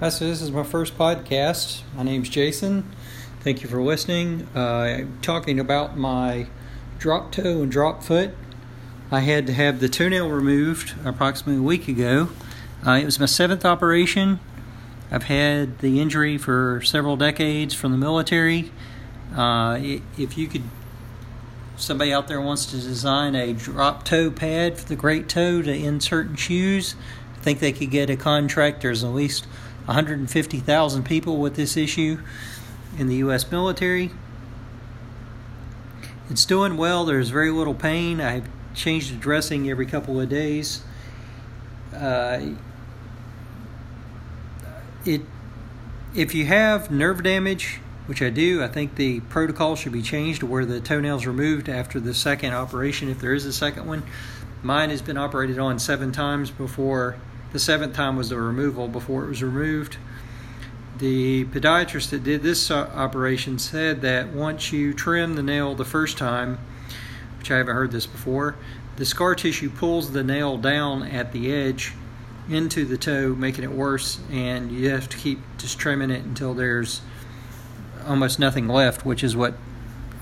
Hi, so this is my first podcast. My name's Jason. Thank you for listening. Uh, I'm talking about my drop toe and drop foot. I had to have the toenail removed approximately a week ago. Uh, it was my seventh operation. I've had the injury for several decades from the military. Uh, if you could, somebody out there wants to design a drop toe pad for the great toe to insert in shoes, I think they could get a contract. There's at least 150,000 people with this issue in the U.S. military. It's doing well. There's very little pain. I've changed the dressing every couple of days. Uh, it, if you have nerve damage, which I do, I think the protocol should be changed where the toenails removed after the second operation, if there is a second one. Mine has been operated on seven times before the seventh time was the removal before it was removed. The podiatrist that did this operation said that once you trim the nail the first time, which I haven't heard this before, the scar tissue pulls the nail down at the edge into the toe, making it worse, and you have to keep just trimming it until there's almost nothing left, which is what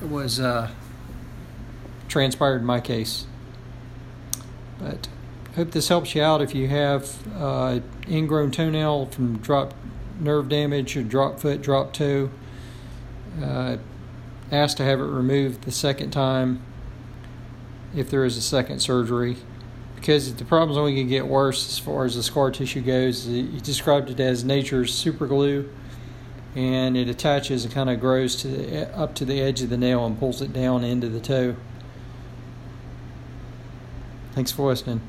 was uh, transpired in my case. But hope this helps you out if you have uh, ingrown toenail from drop nerve damage or drop foot, drop toe. Uh, ask to have it removed the second time if there is a second surgery because the problem's only going to get worse as far as the scar tissue goes. He described it as nature's super glue, and it attaches and kind of grows to the, up to the edge of the nail and pulls it down into the toe. Thanks for listening.